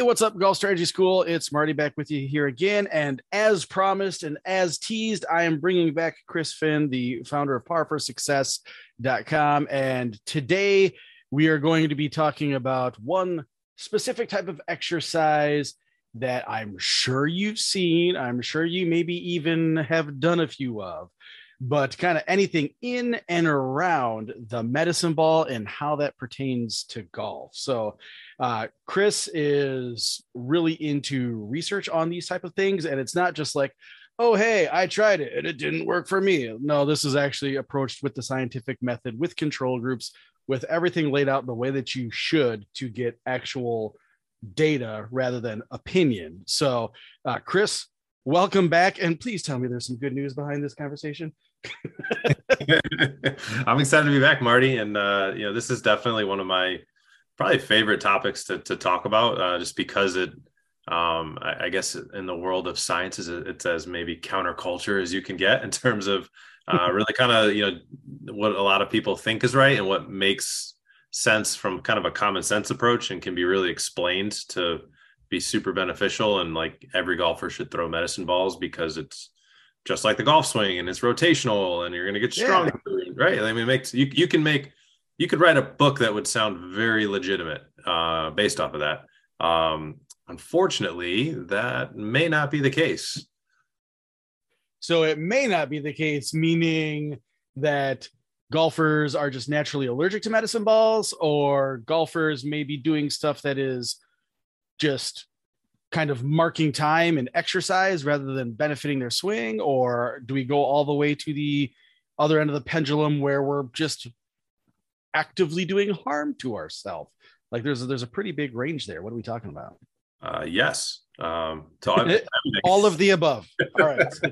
Hey, what's up, Golf Strategy School? It's Marty back with you here again. And as promised and as teased, I am bringing back Chris Finn, the founder of parforsuccess.com. And today we are going to be talking about one specific type of exercise that I'm sure you've seen. I'm sure you maybe even have done a few of, but kind of anything in and around the medicine ball and how that pertains to golf. So, uh, Chris is really into research on these type of things, and it's not just like, oh hey, I tried it and it didn't work for me. No, this is actually approached with the scientific method, with control groups, with everything laid out the way that you should to get actual data rather than opinion. So, uh, Chris, welcome back, and please tell me there's some good news behind this conversation. I'm excited to be back, Marty, and uh, you know this is definitely one of my probably favorite topics to, to talk about uh, just because it um, I, I, guess in the world of science is it's as maybe counterculture as you can get in terms of uh, really kind of you know what a lot of people think is right and what makes sense from kind of a common sense approach and can be really explained to be super beneficial and like every golfer should throw medicine balls because it's just like the golf swing and it's rotational and you're going to get stronger yeah. right i mean it makes you, you can make you could write a book that would sound very legitimate uh, based off of that. Um, unfortunately, that may not be the case. So it may not be the case, meaning that golfers are just naturally allergic to medicine balls, or golfers may be doing stuff that is just kind of marking time and exercise rather than benefiting their swing, or do we go all the way to the other end of the pendulum where we're just actively doing harm to ourselves. Like there's a, there's a pretty big range there. What are we talking about? Uh, yes. Um, all of the above. All right.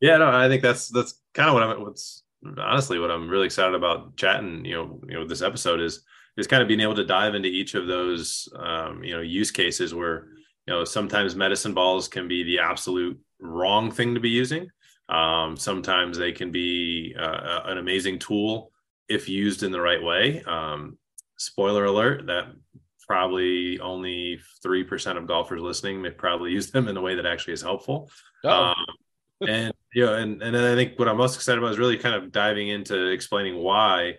yeah, no, I think that's that's kind of what I'm. What's honestly what I'm really excited about chatting. You know, you know, this episode is is kind of being able to dive into each of those um, you know use cases where you know sometimes medicine balls can be the absolute wrong thing to be using. Um, sometimes they can be uh, an amazing tool if used in the right way. Um, spoiler alert: that probably only three percent of golfers listening may probably use them in a way that actually is helpful. Oh. Um, and you know, and and then I think what I'm most excited about is really kind of diving into explaining why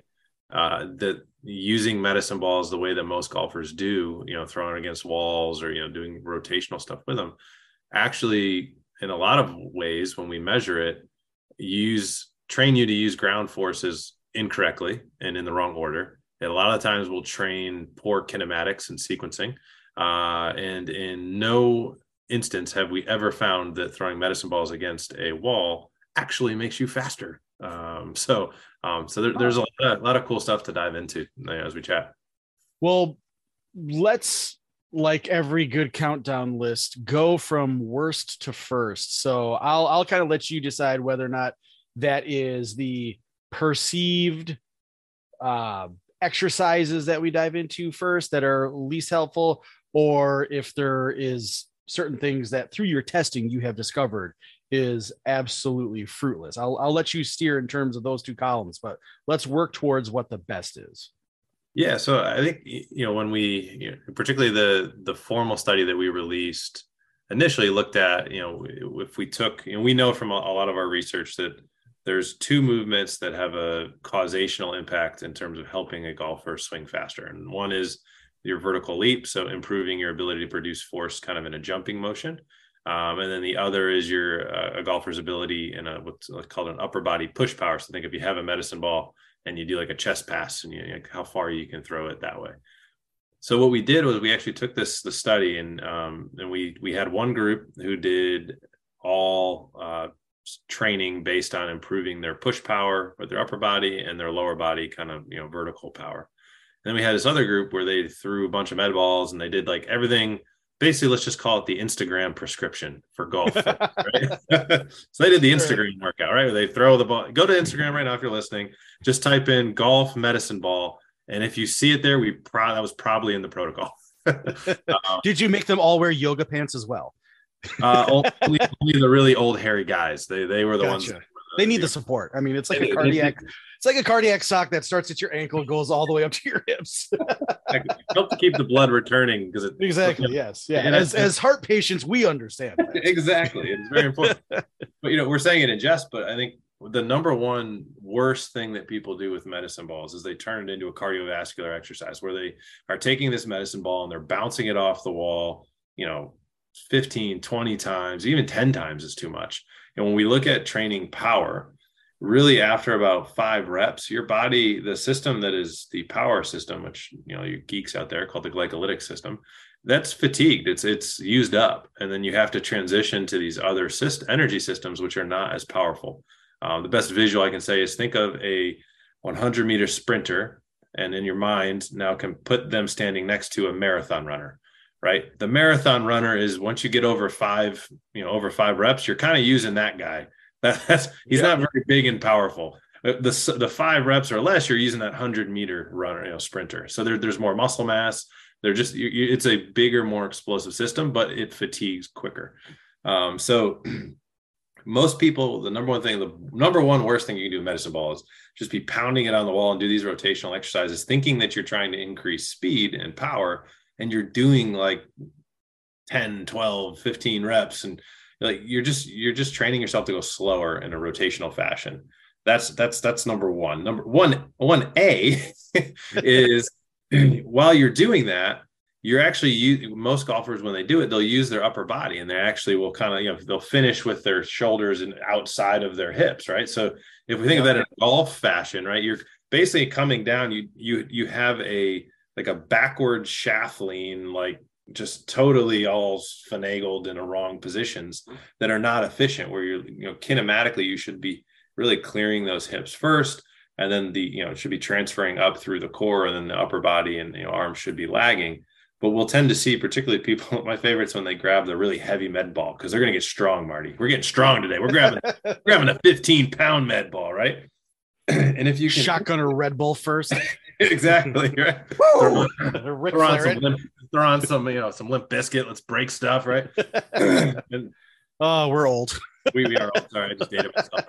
uh, that using medicine balls the way that most golfers do, you know, throwing against walls or you know doing rotational stuff with them, actually in a lot of ways when we measure it, use train you to use ground forces incorrectly and in the wrong order. And a lot of times we'll train poor kinematics and sequencing. Uh, and in no instance have we ever found that throwing medicine balls against a wall actually makes you faster. Um, so, um, so there, there's a lot, of, a lot, of, cool stuff to dive into as we chat. Well, let's like every good countdown list go from worst to first. So I'll I'll kind of let you decide whether or not that is the perceived uh, exercises that we dive into first that are least helpful, or if there is certain things that through your testing you have discovered is absolutely fruitless. I'll, I'll let you steer in terms of those two columns, but let's work towards what the best is. Yeah, so I think you know when we, you know, particularly the the formal study that we released initially looked at, you know, if we took, and you know, we know from a, a lot of our research that there's two movements that have a causational impact in terms of helping a golfer swing faster. And one is your vertical leap, so improving your ability to produce force kind of in a jumping motion. Um, and then the other is your uh, a golfer's ability in a what's called an upper body push power. So think if you have a medicine ball and you do like a chest pass and you, like how far you can throw it that way. So what we did was we actually took this the study and um, and we we had one group who did all uh, training based on improving their push power with their upper body and their lower body kind of you know vertical power. And then we had this other group where they threw a bunch of med balls and they did like everything. Basically, let's just call it the Instagram prescription for golf. right? so they did the Instagram workout, right? They throw the ball. Go to Instagram right now if you're listening. Just type in golf medicine ball, and if you see it there, we pro- that was probably in the protocol. did you make them all wear yoga pants as well? Uh, only, only, the really old hairy guys. They they were the gotcha. ones. they need the support. I mean, it's like they, a cardiac. It's like a cardiac sock that starts at your ankle, goes all the way up to your hips. Help to keep the blood returning because it exactly yes yeah. as as heart patients, we understand exactly. It's very important. but you know, we're saying it in jest, but I think the number one worst thing that people do with medicine balls is they turn it into a cardiovascular exercise where they are taking this medicine ball and they're bouncing it off the wall, you know, 15, 20 times, even 10 times is too much. And when we look at training power, really after about five reps, your body, the system that is the power system, which you know you geeks out there called the glycolytic system, that's fatigued. It's it's used up, and then you have to transition to these other system, energy systems which are not as powerful. Um, the best visual I can say is think of a 100 meter sprinter, and in your mind now can put them standing next to a marathon runner right? The marathon runner is once you get over five, you know, over five reps, you're kind of using that guy. That, that's he's yeah. not very big and powerful. Uh, the the five reps or less, you're using that hundred meter runner, you know, sprinter. So there, there's more muscle mass. They're just you, you, it's a bigger, more explosive system, but it fatigues quicker. Um, so most people, the number one thing, the number one worst thing you can do with medicine ball is just be pounding it on the wall and do these rotational exercises, thinking that you're trying to increase speed and power and you're doing like 10 12 15 reps and like you're just you're just training yourself to go slower in a rotational fashion. That's that's that's number one. Number one one a is while you're doing that you're actually you, most golfers when they do it they'll use their upper body and they actually will kind of you know they'll finish with their shoulders and outside of their hips right? So if we think of that in golf fashion right you're basically coming down you you you have a like a backward shaft lean, like just totally all finagled in the wrong positions that are not efficient. Where you're, you know, kinematically, you should be really clearing those hips first, and then the, you know, it should be transferring up through the core, and then the upper body and you know arms should be lagging. But we'll tend to see, particularly people, my favorites when they grab the really heavy med ball because they're going to get strong, Marty. We're getting strong today. We're grabbing, we're grabbing a 15 pound med ball, right? and if you can shotgun a Red Bull first, exactly right. throw, on, throw, on some limp, throw on some, you know, some Limp Bizkit. Let's break stuff, right? and, oh, we're old. we, we are old. Sorry, I just dated myself.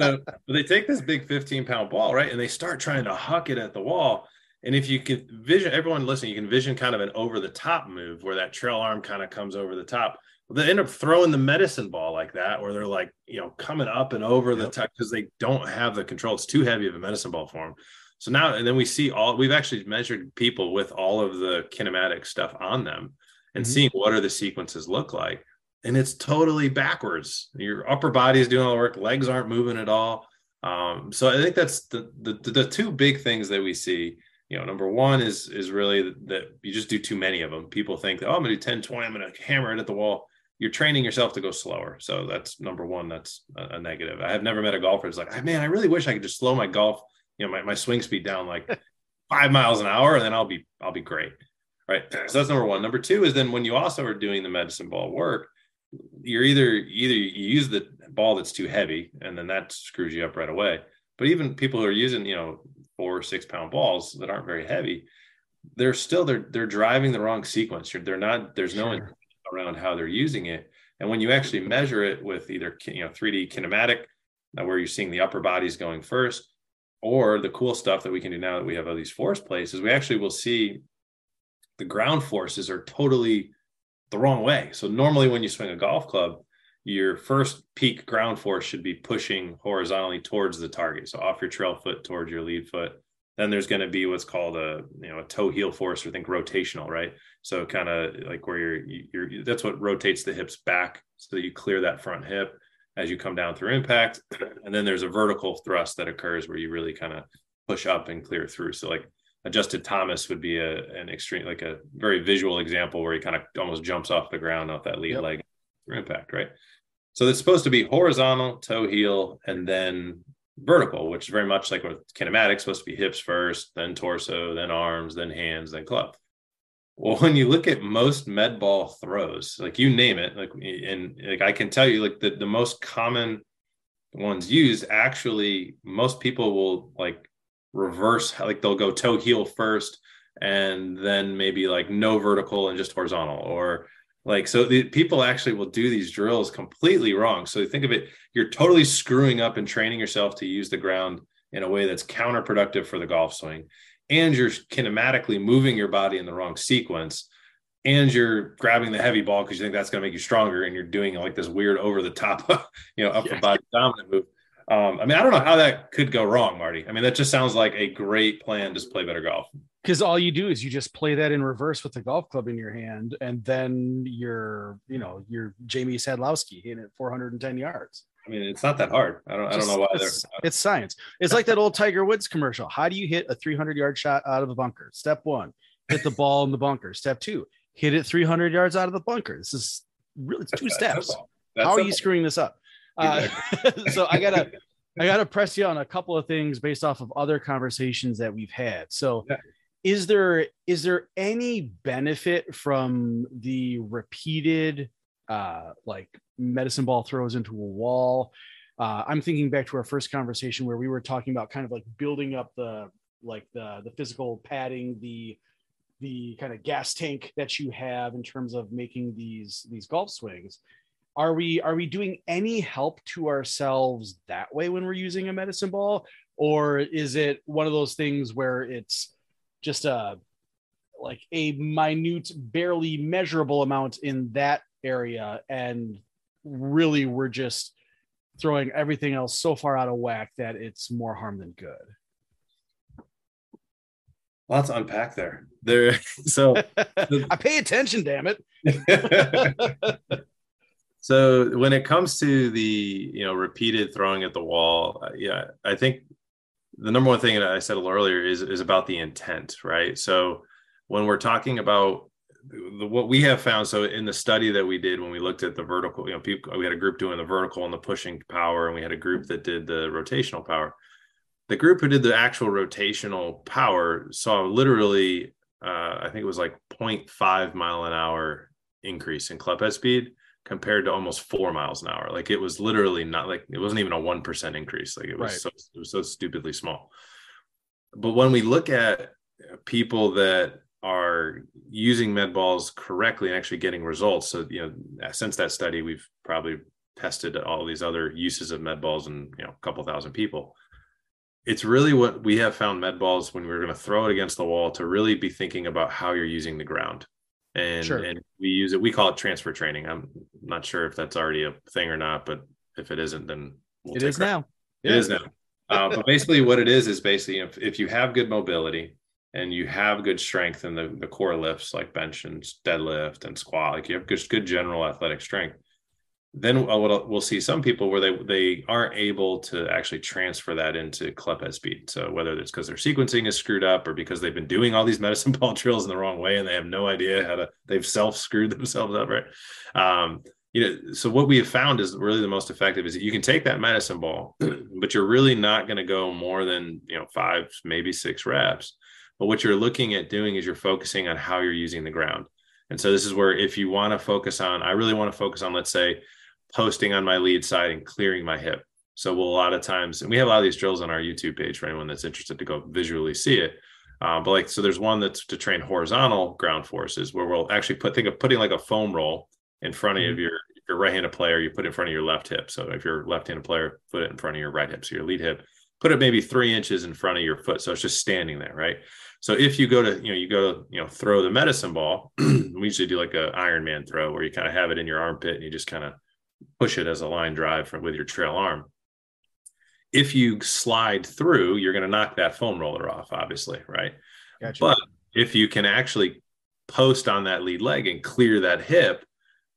So they take this big 15 pound ball, right? And they start trying to huck it at the wall. And if you can vision, everyone listening, you can vision kind of an over the top move where that trail arm kind of comes over the top. They end up throwing the medicine ball like that, where they're like, you know, coming up and over yep. the top because they don't have the control. It's too heavy of a medicine ball for them. So now, and then we see all, we've actually measured people with all of the kinematic stuff on them and mm-hmm. seeing what are the sequences look like. And it's totally backwards. Your upper body is doing all the work, legs aren't moving at all. Um, so I think that's the, the, the two big things that we see. You know, number one is is really that you just do too many of them. People think, oh, I'm gonna do 10, 20, I'm gonna hammer it at the wall. You're training yourself to go slower. So that's number one. That's a, a negative. I have never met a golfer who's like, man, I really wish I could just slow my golf you know my, my swing speed down like five miles an hour and then i'll be i'll be great right? So that's number one. Number two is then when you also are doing the medicine ball work you're either either you use the ball that's too heavy and then that screws you up right away. But even people who are using you know four or six pound balls that aren't very heavy they're still they're they're driving the wrong sequence. They're not there's no sure. around how they're using it. And when you actually measure it with either you know 3d kinematic uh, where you're seeing the upper bodies going first or the cool stuff that we can do now that we have all these force places, we actually will see the ground forces are totally the wrong way. So normally when you swing a golf club, your first peak ground force should be pushing horizontally towards the target. So off your trail foot towards your lead foot. Then there's going to be what's called a you know a toe heel force or think rotational, right? So kind of like where you're you're that's what rotates the hips back so that you clear that front hip as you come down through impact. And then there's a vertical thrust that occurs where you really kind of push up and clear through. So like Justin Thomas would be a an extreme like a very visual example where he kind of almost jumps off the ground off that lead yep. leg through impact, right? So it's supposed to be horizontal, toe heel, and then vertical, which is very much like with kinematics, supposed to be hips first, then torso, then arms, then hands, then club. Well, when you look at most med ball throws, like you name it, like and like I can tell you, like the, the most common ones used, actually, most people will like reverse, like they'll go toe heel first and then maybe like no vertical and just horizontal or like so the people actually will do these drills completely wrong. So think of it you're totally screwing up and training yourself to use the ground in a way that's counterproductive for the golf swing and you're kinematically moving your body in the wrong sequence and you're grabbing the heavy ball because you think that's going to make you stronger and you're doing like this weird over the top you know upper yeah. body dominant move. Um, i mean i don't know how that could go wrong marty. I mean that just sounds like a great plan to play better golf. Because all you do is you just play that in reverse with the golf club in your hand and then you're you know you're jamie sadlowski hitting it 410 yards I mean, it's not that hard. I don't. Just, I don't know why it's, it's science. It's like that old Tiger Woods commercial. How do you hit a 300 yard shot out of a bunker? Step one, hit the ball in the bunker. Step two, hit it 300 yards out of the bunker. This is really two steps. How are you screwing this up? Uh, so I gotta, I gotta press you on a couple of things based off of other conversations that we've had. So. Yeah. Is there is there any benefit from the repeated uh, like medicine ball throws into a wall. Uh, I'm thinking back to our first conversation where we were talking about kind of like building up the like the the physical padding, the the kind of gas tank that you have in terms of making these these golf swings. Are we are we doing any help to ourselves that way when we're using a medicine ball, or is it one of those things where it's just a like a minute, barely measurable amount in that area and really we're just throwing everything else so far out of whack that it's more harm than good. Lots to unpack there. There so i pay attention damn it. So when it comes to the you know repeated throwing at the wall uh, yeah i think the number one thing that i said a little earlier is is about the intent right? So when we're talking about the, what we have found so in the study that we did when we looked at the vertical you know people we had a group doing the vertical and the pushing power and we had a group that did the rotational power. The group who did the actual rotational power saw literally uh, i think it was like 0.5 mile an hour increase in club head speed compared to almost four miles an hour. Like it was literally not like it wasn't even a 1% increase. Like it was right. so it was so stupidly small. But when we look at people that are using med balls correctly and actually getting results. So, you know, since that study, we've probably tested all these other uses of med balls and, you know, a couple thousand people. It's really what we have found med balls when we're going to throw it against the wall to really be thinking about how you're using the ground. And, sure. and we use it, we call it transfer training. I'm not sure if that's already a thing or not, but if it isn't, then we'll it is now. It yeah. is now. Uh, but basically, what it is is basically if, if you have good mobility, and you have good strength in the, the core lifts like bench and deadlift and squat, like you have good, good general athletic strength, then we'll, we'll see some people where they, they aren't able to actually transfer that into club head speed. So whether it's because their sequencing is screwed up or because they've been doing all these medicine ball drills in the wrong way and they have no idea how to, they've self screwed themselves up, right? Um, you know, so what we have found is really the most effective is that you can take that medicine ball, but you're really not going to go more than, you know, five, maybe six reps but what you're looking at doing is you're focusing on how you're using the ground. And so this is where if you want to focus on, I really want to focus on, let's say, posting on my lead side and clearing my hip. So we'll a lot of times, and we have a lot of these drills on our YouTube page for anyone that's interested to go visually see it. Uh, but like, so there's one that's to train horizontal ground forces where we'll actually put, think of putting like a foam roll in front mm-hmm. of your, your right-handed player, you put it in front of your left hip. So if you're left-handed player, put it in front of your right hip. So your lead hip, put it maybe three inches in front of your foot. So it's just standing there, right? So if you go to, you know, you go to, you know, throw the medicine ball, we usually do like a Ironman throw where you kind of have it in your armpit and you just kind of push it as a line drive from, with your trail arm. If you slide through, you're going to knock that foam roller off, obviously, right? Gotcha. But if you can actually post on that lead leg and clear that hip,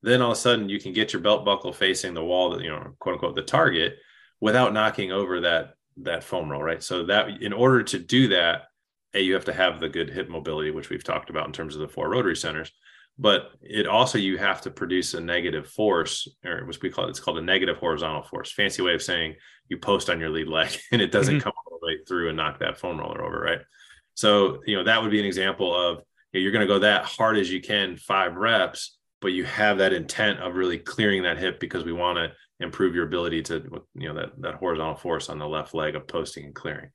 then all of a sudden you can get your belt buckle facing the wall that you know, quote unquote, the target without knocking over that that foam roll, right? So that in order to do that, a you have to have the good hip mobility, which we've talked about in terms of the four rotary centers but it also you have to produce a negative force or what we call it it's called a negative horizontal force. Fancy way of saying you post on your lead leg and it doesn't mm-hmm. come all the way through and knock that foam roller over right? So you know that would be an example of you know, you're going to go that hard as you can five reps but you have that intent of really clearing that hip because we want to improve your ability to you know that, that horizontal force on the left leg of posting and clearing.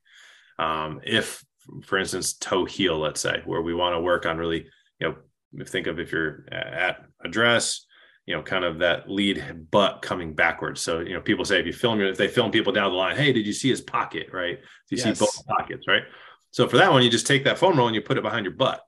Um, if for instance toe heel let's say where we want to work on really you know think of if you're at address you know kind of that lead butt coming backwards. So you know people say if you film if they film people down the line hey did you see his pocket? Right? Do you yes. see both pockets? Right? So for that one you just take that foam roll and you put it behind your butt.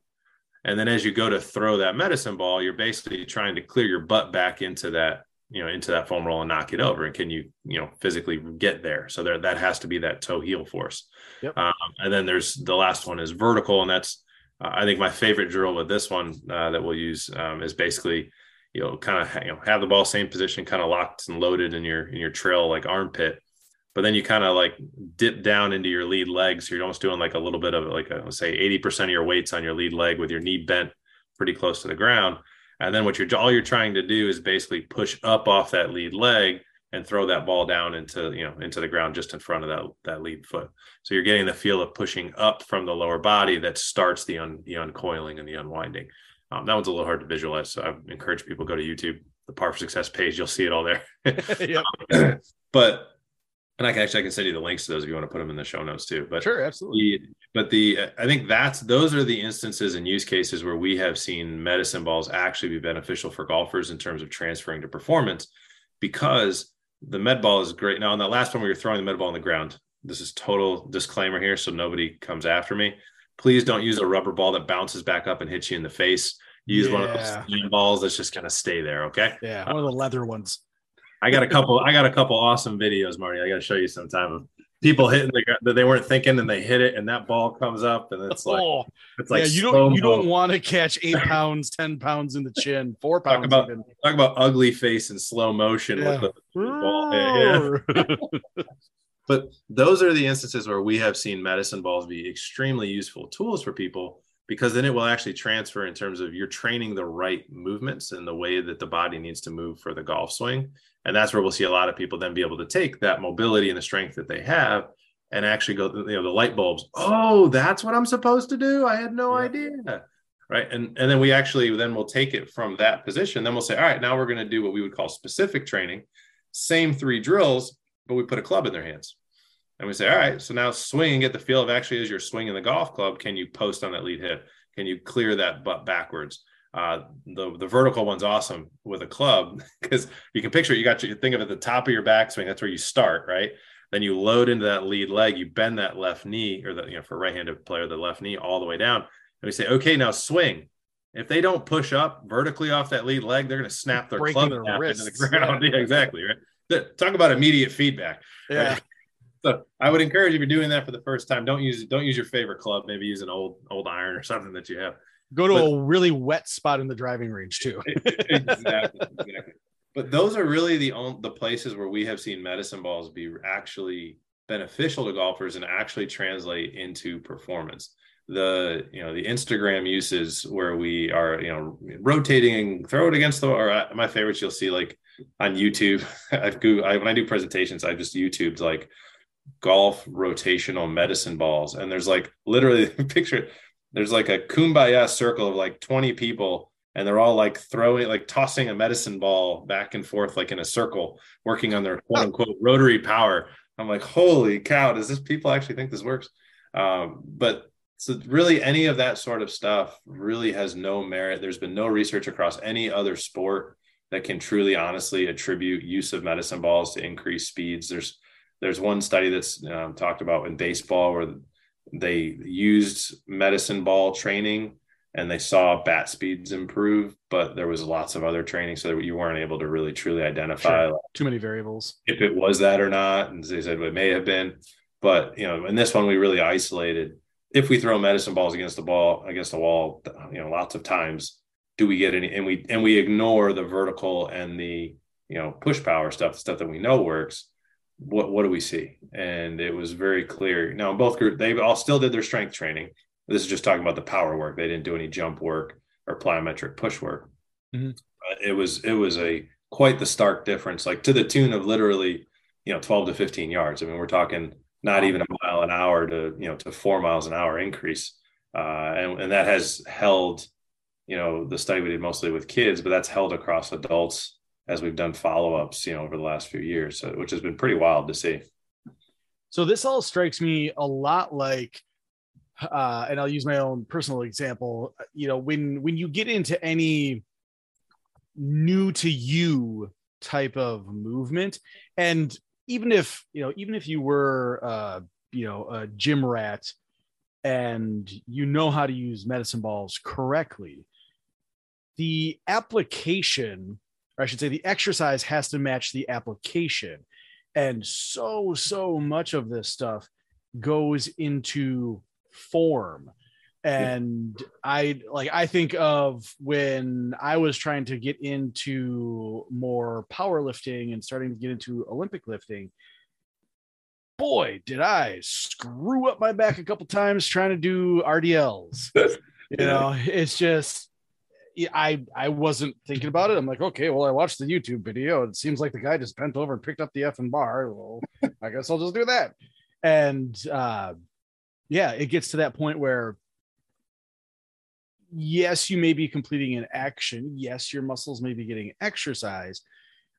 And then as you go to throw that medicine ball you're basically trying to clear your butt back into that you know into that foam roll and knock it over and can you you know physically get there so there that has to be that toe heel force yep. um, and then there's the last one is vertical and that's uh, I think my favorite drill with this one uh, that we'll use um, is basically, you know, kind of you know have the ball same position, kind of locked and loaded in your in your trail like armpit, but then you kind of like dip down into your lead leg, so you're almost doing like a little bit of like a, say 80% of your weight's on your lead leg with your knee bent pretty close to the ground, and then what you're all you're trying to do is basically push up off that lead leg and throw that ball down into you know into the ground just in front of that that lead foot. So you're getting the feel of pushing up from the lower body that starts the un, the uncoiling and the unwinding. Um, that one's a little hard to visualize, so I encourage people go to YouTube, the Par for Success page. You'll see it all there. but and I can actually I can send you the links to those if you want to put them in the show notes too. But sure, absolutely. The, but the I think that's those are the instances and use cases where we have seen medicine balls actually be beneficial for golfers in terms of transferring to performance because the med ball is great. Now, on that last one, we were throwing the med ball on the ground. This is total disclaimer here, so nobody comes after me. Please don't use a rubber ball that bounces back up and hits you in the face. Use yeah. one of those balls that's just going to stay there. Okay. Yeah, one of the leather ones. I got a couple. I got a couple awesome videos, Marty. I got to show you sometime of people hitting that they weren't thinking and they hit it and that ball comes up and it's like oh, it's like yeah, you don't you don't want to catch eight pounds, ten pounds in the chin, four pounds. Talk about even. talk about ugly face in slow motion yeah. with the, ball. Yeah. but those are the instances where we have seen medicine balls be extremely useful tools for people because then it will actually transfer in terms of you're training the right movements and the way that the body needs to move for the golf swing and that's where we'll see a lot of people then be able to take that mobility and the strength that they have and actually go you know the light bulbs. Oh that's what i'm supposed to do? I had no yeah. idea. Right? And and then we actually then we'll take it from that position. Then we'll say all right now we're going to do what we would call specific training same three drills but we put a club in their hands. And we say all right so now swing and get the feel of actually as you're swinging the golf club can you post on that lead hip? can you clear that butt backwards uh, the the vertical one's awesome with a club because you can picture it, you got your think of it at the top of your backswing. That's where you start, right? Then you load into that lead leg, you bend that left knee, or the you know for a right-handed player, the left knee all the way down, and we say, okay, now swing. If they don't push up vertically off that lead leg, they're going to snap their Breaking club their into the ground. Yeah. yeah, exactly. Right. Talk about immediate feedback. Yeah. Right? So I would encourage if you're doing that for the first time, don't use don't use your favorite club. Maybe use an old old iron or something that you have. Go to but, a really wet spot in the driving range too. exactly, exactly. But those are really the only the places where we have seen medicine balls be actually beneficial to golfers and actually translate into performance. The you know the Instagram uses where we are you know rotating and throw it against the or uh, my favorites you'll see like on YouTube. I've Googled I, when I do presentations I just YouTubed like golf rotational medicine balls and there's like literally picture there's like a kumbaya circle of like 20 people and they're all like throwing like tossing a medicine ball back and forth like in a circle working on their quote unquote rotary power. I'm like holy cow does this people actually think this works? Um, but so really any of that sort of stuff really has no merit. There's been no research across any other sport that can truly honestly attribute use of medicine balls to increase speeds. There's there's one study that's um, talked about in baseball where they used medicine ball training and they saw bat speeds improve, but there was lots of other training so that you weren't able to really truly identify sure. too many variables if it was that or not. And they said it may have been, but you know, in this one we really isolated. If we throw medicine balls against the ball against the wall, you know, lots of times, do we get any? And we and we ignore the vertical and the you know push power stuff, stuff that we know works. What what do we see? And it was very clear. Now, both group they all still did their strength training this is just talking about the power work. They didn't do any jump work or plyometric push work. Mm-hmm. it was it was a quite the stark difference, like to the tune of literally, you know, 12 to 15 yards. I mean, we're talking not even a mile an hour to you know to four miles an hour increase, uh, and and that has held. You know, the study we did mostly with kids, but that's held across adults as we've done follow-ups, you know, over the last few years, which has been pretty wild to see. So this all strikes me a lot like uh, and I'll use my own personal example. You know, when when you get into any new to you type of movement, and even if you know, even if you were, uh, you know, a gym rat, and you know how to use medicine balls correctly, the application, or I should say, the exercise has to match the application, and so so much of this stuff goes into form. And i like i think of when i was trying to get into more powerlifting and starting to get into olympic lifting boy did i screw up my back a couple times trying to do rdls you know it's just I I wasn't thinking about it. I'm like, okay, well, I watched the YouTube video. It seems like the guy just bent over and picked up the F and bar. Well, I guess I'll just do that. And uh, yeah, it gets to that point where yes, you may be completing an action. Yes, your muscles may be getting exercise,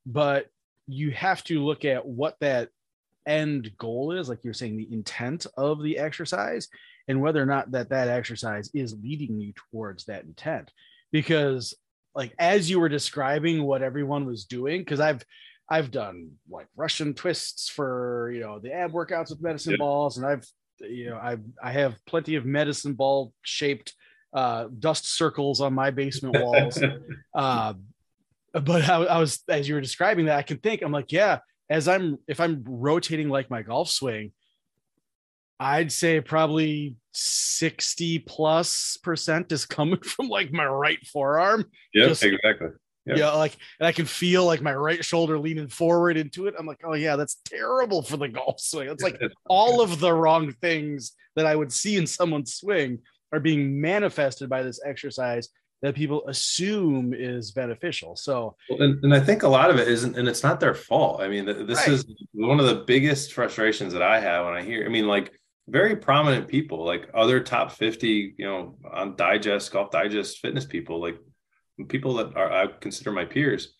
but you have to look at what that end goal is like you're saying the intent of the exercise and whether or not that that exercise is leading you towards that intent because like as you were describing what everyone was doing because i've i've done like russian twists for you know the ab workouts with medicine yeah. balls and i've you know, I I have plenty of medicine ball shaped uh, dust circles on my basement walls. uh, but I, I, was as you were describing that, I can think I'm like, yeah, as I'm if I'm rotating like my golf swing, I'd say probably 60 plus percent is coming from like my right forearm. Yeah, exactly. Yeah. yeah, like and I can feel like my right shoulder leaning forward into it. I'm like, oh yeah, that's terrible for the golf swing. It's like all of the wrong things that I would see in someone's swing are being manifested by this exercise that people assume is beneficial. So, and, and I think a lot of it isn't, and it's not their fault. I mean, this right. is one of the biggest frustrations that I have when I hear. I mean, like very prominent people, like other top 50, you know, on Digest, Golf Digest fitness people, like people that are I consider my peers,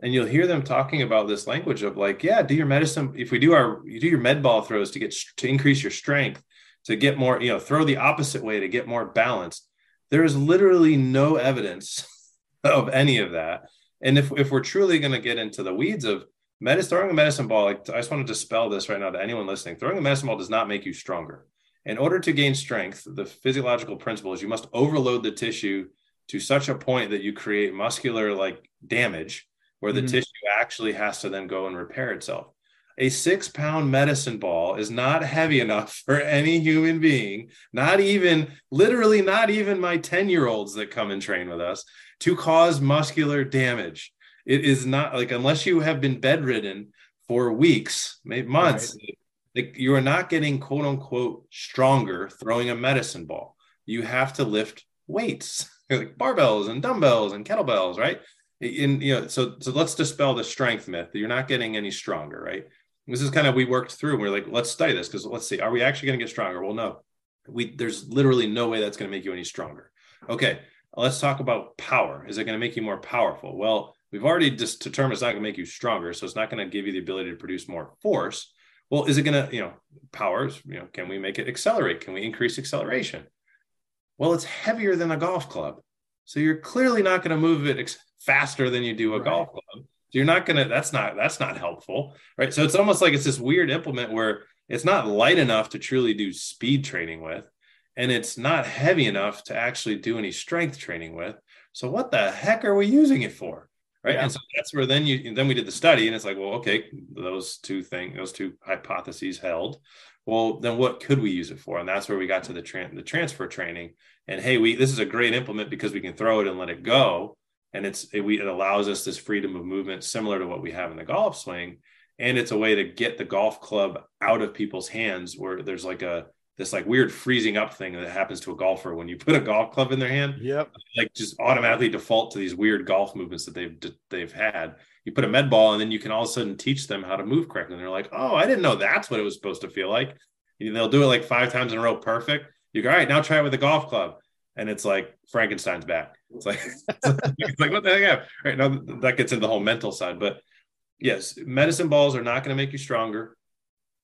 and you'll hear them talking about this language of like, yeah, do your medicine. If we do our, you do your med ball throws to get to increase your strength, to get more, you know, throw the opposite way to get more balance. There is literally no evidence of any of that. And if if we're truly going to get into the weeds of medicine, throwing a medicine ball, like, I just want to dispel this right now to anyone listening. Throwing a medicine ball does not make you stronger. In order to gain strength, the physiological principle is you must overload the tissue to such a point that you create muscular like damage where the mm-hmm. tissue actually has to then go and repair itself. A six pound medicine ball is not heavy enough for any human being, not even literally, not even my 10 year olds that come and train with us, to cause muscular damage. It is not like, unless you have been bedridden for weeks, maybe months, right. like, you are not getting quote unquote stronger throwing a medicine ball. You have to lift weights like barbells and dumbbells and kettlebells, right? In you know, so so let's dispel the strength myth that you're not getting any stronger, right? This is kind of we worked through. And we're like, let's study this because let's see, are we actually going to get stronger? Well, no, we there's literally no way that's going to make you any stronger. Okay, let's talk about power. Is it going to make you more powerful? Well, we've already just determined it's not going to make you stronger, so it's not going to give you the ability to produce more force. Well, is it going to, you know, powers, you know, can we make it accelerate? Can we increase acceleration? Well, it's heavier than a golf club. So you're clearly not going to move it ex- faster than you do a right. golf club. So you're not going to, that's not, that's not helpful. Right. So it's almost like it's this weird implement where it's not light enough to truly do speed training with. and it's not heavy enough to actually do any strength training with. So what the heck are we using it for? Right. Yeah. And so that's where then you then we did the study and it's like, well, okay, those two things, those two hypotheses held. Well, then what could we use it for? And that's where we got to the tra- the transfer training. And hey, we this is a great implement because we can throw it and let it go. And it's it, we, it allows us this freedom of movement similar to what we have in the golf swing. And it's a way to get the golf club out of people's hands where there's like a this like weird freezing up thing that happens to a golfer when you put a golf club in their hand. Yep. Like just automatically default to these weird golf movements that they've they've had. You put a med ball and then you can all of a sudden teach them how to move correctly. And they're like, oh, I didn't know that's what it was supposed to feel like. And they'll do it like five times in a row, perfect. You go, all right, now try it with a golf club. And it's like Frankenstein's back. It's like, it's like what the heck? All right now that gets into the whole mental side. But yes, medicine balls are not going to make you stronger.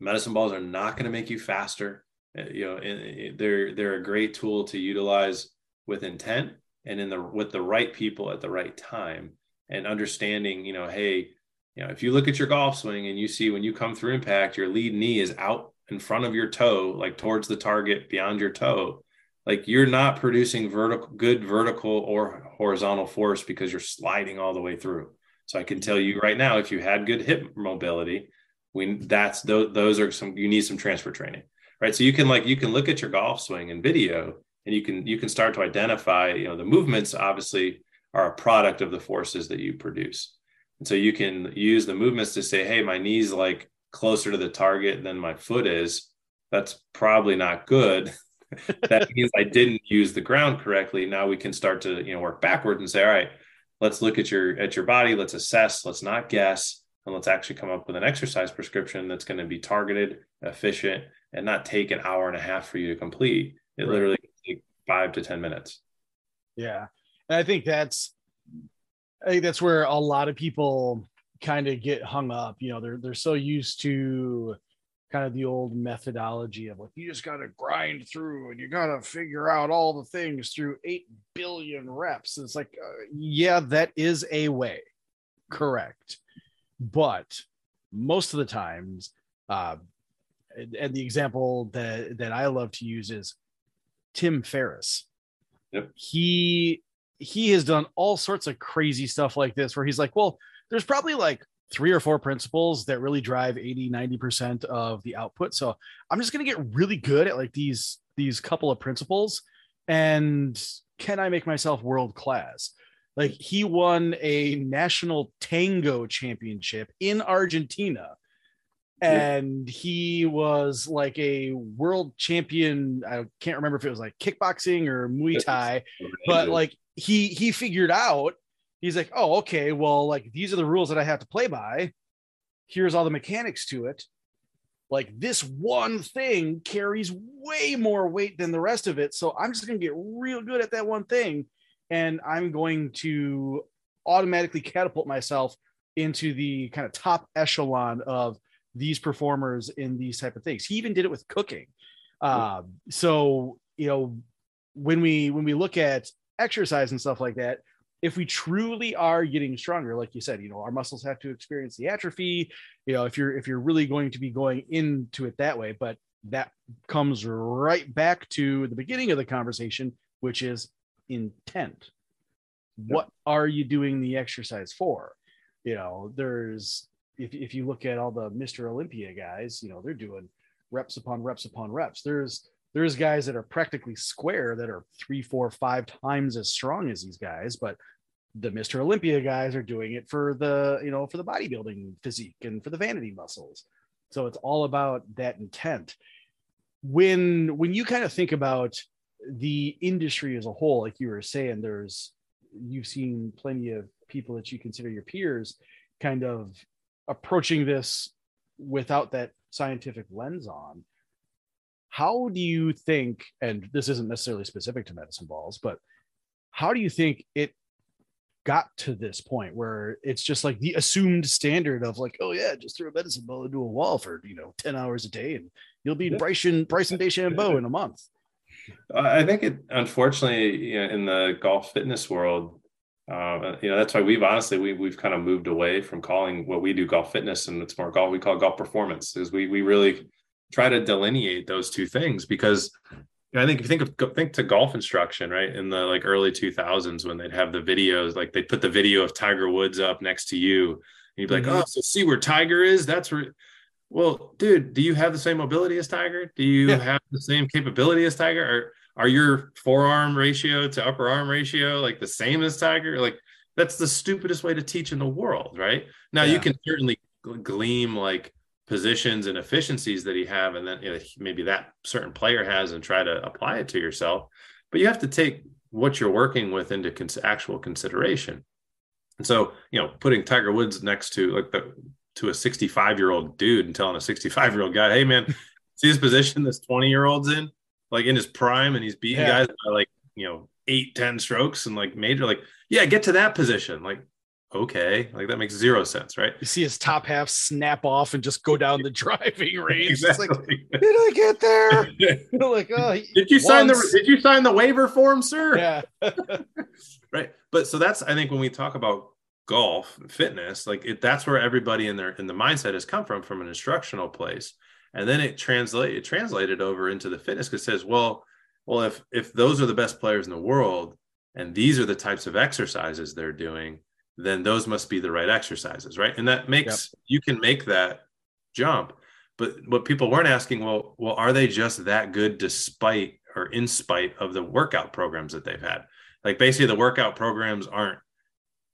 Medicine balls are not going to make you faster Uh, you know they're they're a great tool to utilize with intent and in the with the right people at the right time and understanding you know hey you know if you look at your golf swing and you see when you come through impact your lead knee is out in front of your toe like towards the target beyond your toe like you're not producing vertical good vertical or horizontal force because you're sliding all the way through. So i can tell you mm-hmm. right now if you had good hip mobility we that's those, those are some you need some transfer training right? So you can like you can look at your golf swing and video and you can you can start to identify you know the movements obviously are a product of the forces that you produce. And so you can use the movements to say hey my knee's like closer to the target than my foot is. That's probably not good. That means i didn't use the ground correctly. Now we can start to you know work backwards and say all right let's look at your at your body. Let's assess. Let's not guess. And let's actually come up with an exercise prescription that's going to be targeted efficient and not take an hour and a half for you to complete. It right. literally take five to 10 minutes. Yeah. And I think that's, I think that's where a lot of people kind of get hung up. You know, they're, they're so used to kind of the old methodology of like, you just got to grind through and you got to figure out all the things through 8 billion reps. And it's like, uh, yeah, that is a way. Correct. But most of the times, uh, and the example that that I love to use is Tim Ferriss. Yep. He he has done all sorts of crazy stuff like this where he's like, well, there's probably like three or four principles that really drive 80 90% of the output so i'm just going to get really good at like these these couple of principles and can i make myself world class like he won a national tango championship in argentina and he was like a world champion. I can't remember if it was like kickboxing or muay thai but like he he figured out he's like oh okay well like these are the rules that i have to play by. Here's all the mechanics to it. Like this one thing carries way more weight than the rest of it so i'm just going to get real good at that one thing and i'm going to automatically catapult myself into the kind of top echelon of these performers in these type of things. He even did it with cooking. Uh, so you know, when we when we look at exercise and stuff like that, if we truly are getting stronger, like you said, you know, our muscles have to experience the atrophy. You know, if you're if you're really going to be going into it that way, but that comes right back to the beginning of the conversation, which is intent. Yep. What are you doing the exercise for? You know, there's if, if you look at all the Mr. Olympia guys, you know, they're doing reps upon reps upon reps. There's there's guys that are practically square that are three, four, five times as strong as these guys, but the Mr. Olympia guys are doing it for the, you know, for the bodybuilding physique and for the vanity muscles. So it's all about that intent. When when you kind of think about the industry as a whole, like you were saying, there's you've seen plenty of people that you consider your peers kind of approaching this without that scientific lens on how do you think and this isn't necessarily specific to medicine balls but how do you think it got to this point where it's just like the assumed standard of like oh yeah just throw a medicine ball into a wall for you know 10 hours a day and you'll be yeah. bryson bryson dechambeau in a month i think it unfortunately you know, in the golf fitness world uh, you know, that's why we've honestly we we've kind of moved away from calling what we do golf fitness, and it's more golf. We call golf performance. Is we we really try to delineate those two things because I think if you think of think to golf instruction, right? In the like early 2000s when they'd have the videos, like they'd put the video of Tiger Woods up next to you, and you'd be like, mm-hmm. "Oh, so see where Tiger is? That's where." Well, dude, do you have the same mobility as Tiger? Do you yeah. have the same capability as Tiger? Or are your forearm ratio to upper arm ratio like the same as Tiger? Like that's the stupidest way to teach in the world, right? Now yeah. you can certainly gleam like positions and efficiencies that he have and then you know, maybe that certain player has and try to apply it to yourself but you have to take what you're working with into cons- actual consideration and so you know putting tiger woods next to like the to a 65 year old dude and telling a 65 year old guy hey man see his position this 20 year old's in like in his prime and he's beating yeah. guys by like you know eight ten strokes and like major like yeah get to that position. Like okay like that makes zero sense right? You see his top half snap off and just go down the driving range. Exactly. it's like did i get there? Like oh did you once. sign the did you sign the waiver form sir? Yeah. Right. But so that's i think when we talk about golf fitness like it, that's where everybody in their in the mindset has come from from an instructional place and then it translate it translated over into the fitness because it says well well if if those are the best players in the world and these are the types of exercises they're doing then those must be the right exercises, right? And that makes yep. you can make that jump. But what people weren't asking, well, well, are they just that good despite or in spite of the workout programs that they've had? Like basically the workout programs aren't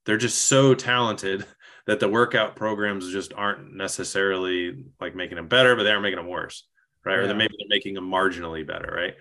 they're just so talented that the workout programs just aren't necessarily like making them better, but they are making them worse, right? Yeah. Or they're maybe they're making them marginally better, right?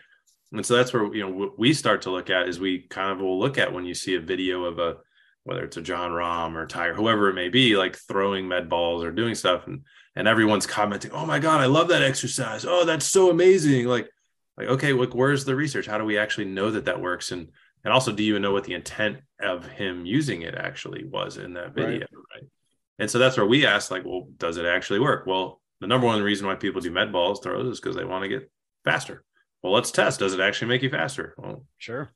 And so that's where you know what we start to look at is we kind of will look at when you see a video of a whether it's a Jon Rahm or Tiger, whoever it may be, like throwing med balls or doing stuff, and and everyone's commenting, "Oh my god, I love that exercise! Oh, that's so amazing!" Like, like okay, look, where's the research? How do we actually know that that works? And and also, do you even know what the intent of him using it actually was in that video? Right. right? And so that's where we ask, like, well, does it actually work? Well, the number one reason why people do med balls throws is because they want to get faster. Well, let's test. Does it actually make you faster? Well, sure.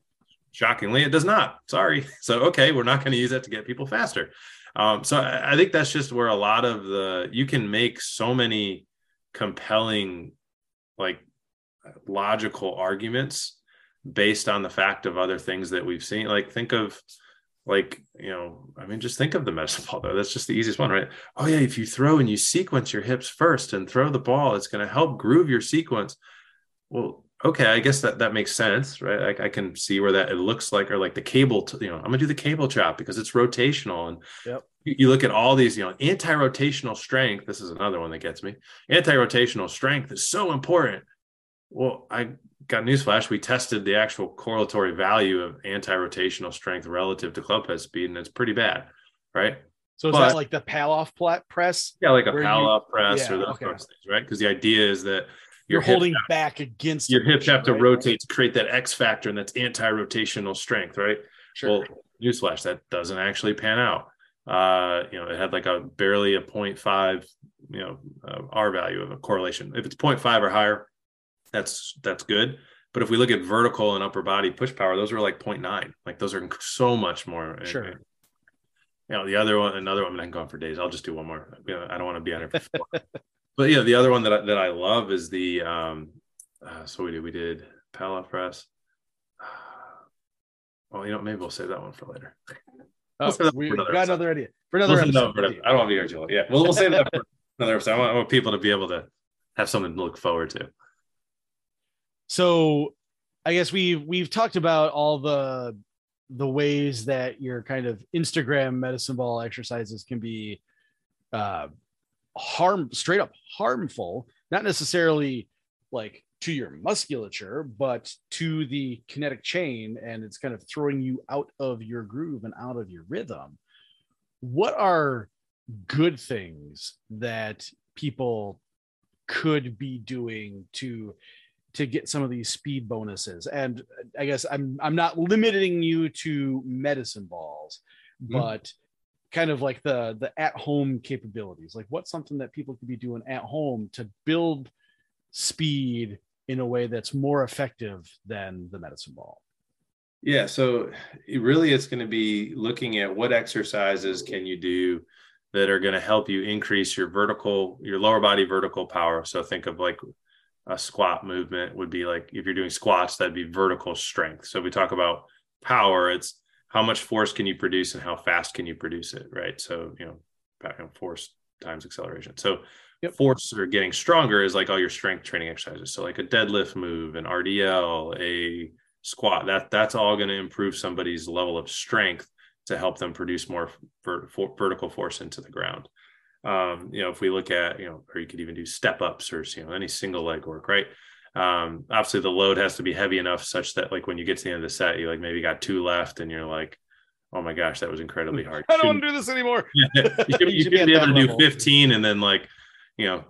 Shockingly, it does not. Sorry. So, okay, we're not going to use that to get people faster. Um, so, I, I think that's just where a lot of the you can make so many compelling, like logical arguments based on the fact of other things that we've seen. Like, think of like you know i mean just think of the medicine ball though that's just the easiest one right oh yeah if you throw and you sequence your hips first and throw the ball it's going to help groove your sequence well okay, I guess that that makes sense, right? I, I, can see where that it looks like, or like the cable, t- you know, I'm gonna do the cable chop because it's rotational. And yep. you, you, look at all these, you know, anti-rotational strength. This is another one that gets me. Anti-rotational strength is so important. Well, I got newsflash. We tested the actual correlatory value of anti-rotational strength relative to club head speed, and it's pretty bad, right? So is but, that like the Pallof press? Yeah, like a Pallof you, press yeah, or those okay. things, right? Because the idea is that you're holding back against your hips have to right? rotate to create that X factor, and that's anti-rotational strength, right? Sure. Well, newsflash, that doesn't actually pan out. Uh, you know, it had like a barely a 0.5, you know, uh, R value of a correlation. If it's 0.5 or higher, that's that's good. But if we look at vertical and upper body push power, those are like 0.9. Like those are so much more. Sure. You know, the other one, another one, I can go on for days. I'll just do one more. I don't want to be on for four. but yeah, the other one that I, that I love is the um, uh, so we did we did Pallof press. Well, you know, maybe we'll save that one for later. Oh, we'll we got episode. another idea for another we'll episode. For, I don't want to be here too long. Yeah, well, we'll save that for another episode. I want, I want people to be able to have something to look forward to. So, I guess we've we've talked about all the the ways that your kind of Instagram medicine ball exercises can be uh, harm straight up harmful not necessarily like to your musculature but to the kinetic chain and it's kind of throwing you out of your groove and out of your rhythm. What are good things that people could be doing to to get some of these speed bonuses. And i guess i'm i'm not limiting you to medicine balls mm-hmm. but kind of like the the at home capabilities. Like what's something that people could be doing at home to build speed in a way that's more effective than the medicine ball? Yeah so it really it's going to be looking at what exercises can you do that are going to help you increase your vertical your lower body vertical power. So think of like a squat movement would be like if you're doing squats, that'd be vertical strength. So if we talk about power, it's how much force can you produce and how fast can you produce it, right? So you know, force times acceleration. So yep. force or getting stronger is like all your strength training exercises. So like a deadlift move, an RDL, a squat. That that's all going to improve somebody's level of strength to help them produce more ver- for, vertical force into the ground um, you know, if we look at, you know, or you could even do step ups or, you know, any single leg work, right? Um, obviously the load has to be heavy enough such that like when you get to the end of the set, you like maybe got two left and you're like, oh my gosh, that was incredibly hard. I don't want to do this anymore. you should, you should be, be able to level. do 15 and then like, you know,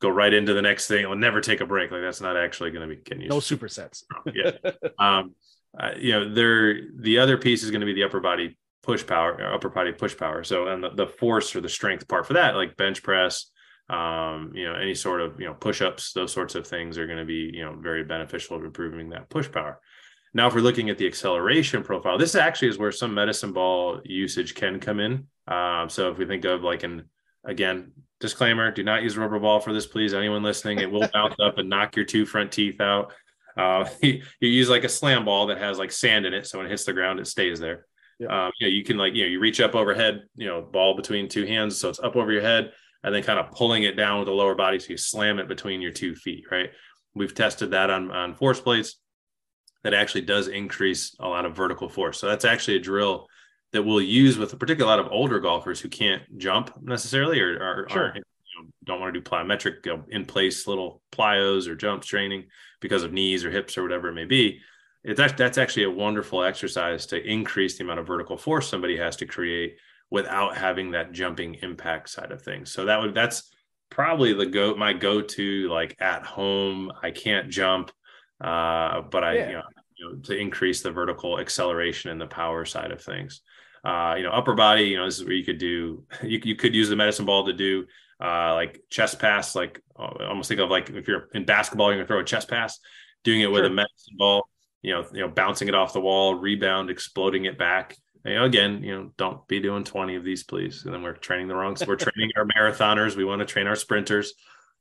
go right into the next thing. Or never take a break. Like that's not actually going to be getting you. No supersets. yeah. Um, uh, you know, there, the other piece is going to be the upper body push power, upper body push power. So, and the, the force or the strength part for that, like bench press, um, you know, any sort of, you know, push ups, those sorts of things are going to be, you know, very beneficial to improving that push power. Now, if we're looking at the acceleration profile, this actually is where some medicine ball usage can come in. Um, so if we think of like an, again, disclaimer, do not use rubber ball for this, please. Anyone listening, it will bounce up and knock your two front teeth out. Uh, you, you use like a slam ball that has like sand in it. So when it hits the ground, it stays there. Yeah. Um, you know, you can like, you know, you reach up overhead, you know, ball between two hands. So it's up over your head and then kind of pulling it down with the lower body. So you slam it between your two feet, right? We've tested that on, on force plates that actually does increase a lot of vertical force. So that's actually a drill that we'll use with a particular lot of older golfers who can't jump necessarily or, or, sure. or you know, don't want to do plyometric you know, in place little plyos or jumps training because of knees or hips or whatever it may be it's actually, that's actually a wonderful exercise to increase the amount of vertical force somebody has to create without having that jumping impact side of things. So that would that's probably the go my go to like at home. I can't jump, uh, but I yeah. you, know, you know to increase the vertical acceleration and the power side of things. Uh, you know, upper body. You know, this is where you could do. You you could use the medicine ball to do uh, like chest pass. Like almost think of like if you're in basketball, you're gonna throw a chest pass. Doing it sure. with a medicine ball you know, you know, bouncing it off the wall, rebound, exploding it back. You know, again, you know, don't be doing 20 of these, please. And then we're training the wrong. So we're training our marathoners. We want to train our sprinters.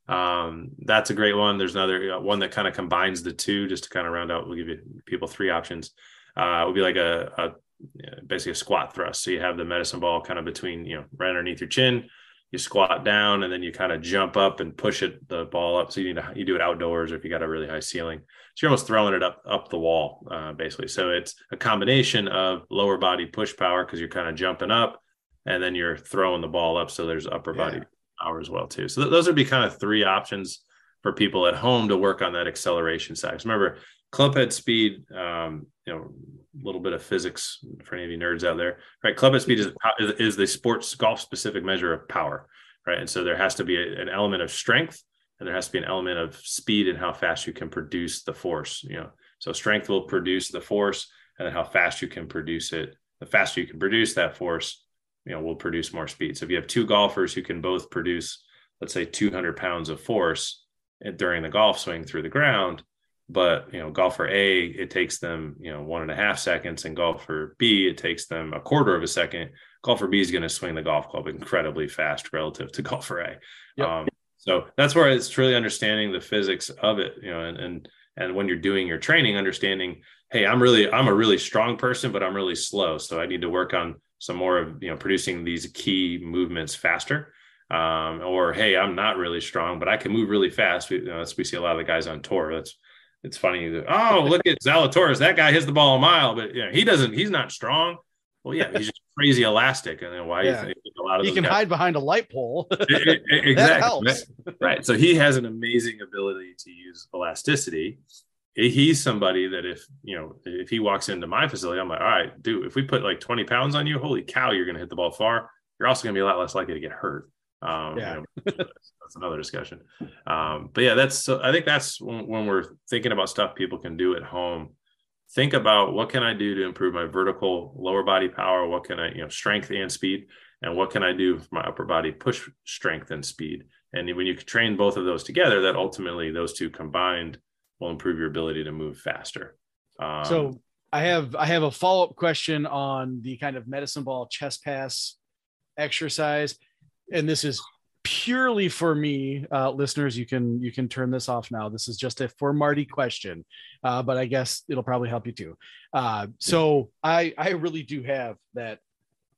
Um, that's a great one. There's another uh, one that kind of combines the two just to kind of round out. We'll give you people three options. Uh, it would be like a, a basically a squat thrust. So you have the medicine ball kind of between, you know, right underneath your chin. You squat down and then you kind of jump up and push it the ball up. So you need to you do it outdoors or if you got a really high ceiling. So you're almost throwing it up up the wall, uh, basically. So it's a combination of lower body push power because you're kind of jumping up, and then you're throwing the ball up. So there's upper body power as well too. So th- those would be kind of three options for people at home to work on that acceleration side. Remember, clubhead speed. Um, you know, little bit of physics for any of you nerds out there, right? Clubhead speed is is the sports golf specific measure of power, right? And so there has to be a, an element of strength and there has to be an element of speed and how fast you can produce the force you know so strength will produce the force and then how fast you can produce it the faster you can produce that force you know will produce more speed so if you have two golfers who can both produce let's say 200 pounds of force eh, during the golf swing through the ground but you know golfer a it takes them you know one and a half seconds and golfer b it takes them a quarter of a second golfer b is going to swing the golf club incredibly fast relative to golfer a yep. um, so that's where it's truly understanding the physics of it, you know, and and and when you're doing your training, understanding, hey, I'm really I'm a really strong person, but I'm really slow, so I need to work on some more of you know producing these key movements faster. Um, or hey, I'm not really strong, but I can move really fast. We, you know, we see a lot of the guys on tour. That's it's funny. That, oh, look at Zalatoris. That guy hits the ball a mile, but know, he doesn't. He's not strong. Well, yeah, he's just crazy elastic. And then why yeah. you think a lot of you can guys, hide behind a light pole. exactly. that helps. Right. So he has an amazing ability to use elasticity. He's somebody that if you know if he walks into my facility, I'm like, all right, dude, if we put like 20 pounds on you, holy cow, you're gonna hit the ball far. You're also gonna be a lot less likely to get hurt. Um, yeah. You know, that's another discussion. Um, but yeah, that's so I think that's when, when we're thinking about stuff people can do at home think about what can I do to improve my vertical lower body power? What can I, you know, strength and speed? And what can I do for my upper body push strength and speed? And when you train both of those together, that ultimately those two combined will improve your ability to move faster. Um, so I have I have a follow up question on the kind of medicine ball chest pass exercise, and this is purely for me, uh, listeners, you can you can turn this off now. This is just a for Marty question, uh, but I guess it'll probably help you too. Uh, so I I really do have that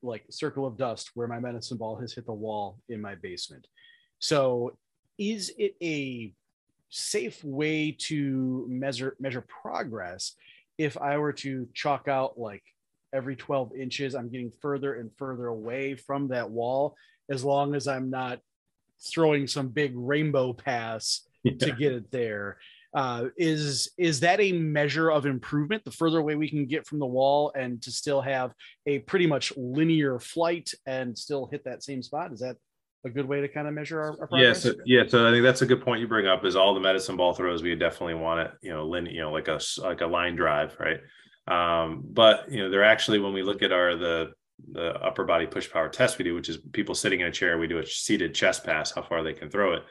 like circle of dust where my medicine ball has hit the wall in my basement. So is it a safe way to measure measure progress if I were to chalk out like every 12 inches, I'm getting further and further away from that wall as long as I'm not throwing some big rainbow pass yeah. to get it there. Uh, is is that a measure of improvement? The further away we can get from the wall, and to still have a pretty much linear flight and still hit that same spot, is that a good way to kind of measure our, our progress? Yeah, so, yeah. So I think that's a good point you bring up. Is all the medicine ball throws we definitely want it, you know, linear, you know, like a like a line drive, right? Um, but you know, they're actually when we look at our the the upper body push power test we do, which is people sitting in a chair, we do a seated chest pass, how far they can throw it.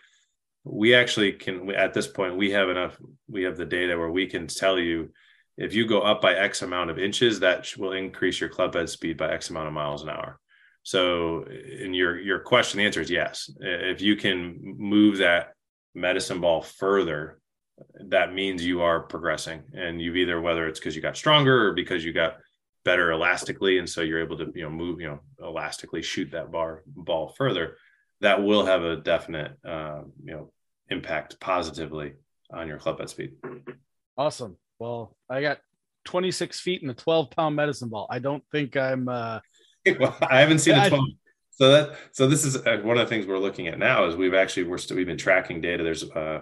We actually can at this point we have enough we have the data where we can tell you if you go up by X amount of inches, that will increase your club head speed by X amount of miles an hour. So, in your your question, the answer is yes. If you can move that medicine ball further, that means you are progressing, and you've either whether it's because you got stronger or because you got better elastically, and so you're able to you know move you know elastically shoot that bar ball further. That will have a definite uh, you know impact positively on your club head speed. Awesome. Well, I got 26 feet and a 12 pound medicine ball. I don't think I'm. Uh, well, I haven't seen a 12. So that so this is uh, one of the things we're looking at now is we've actually we're still we've been tracking data. There's uh,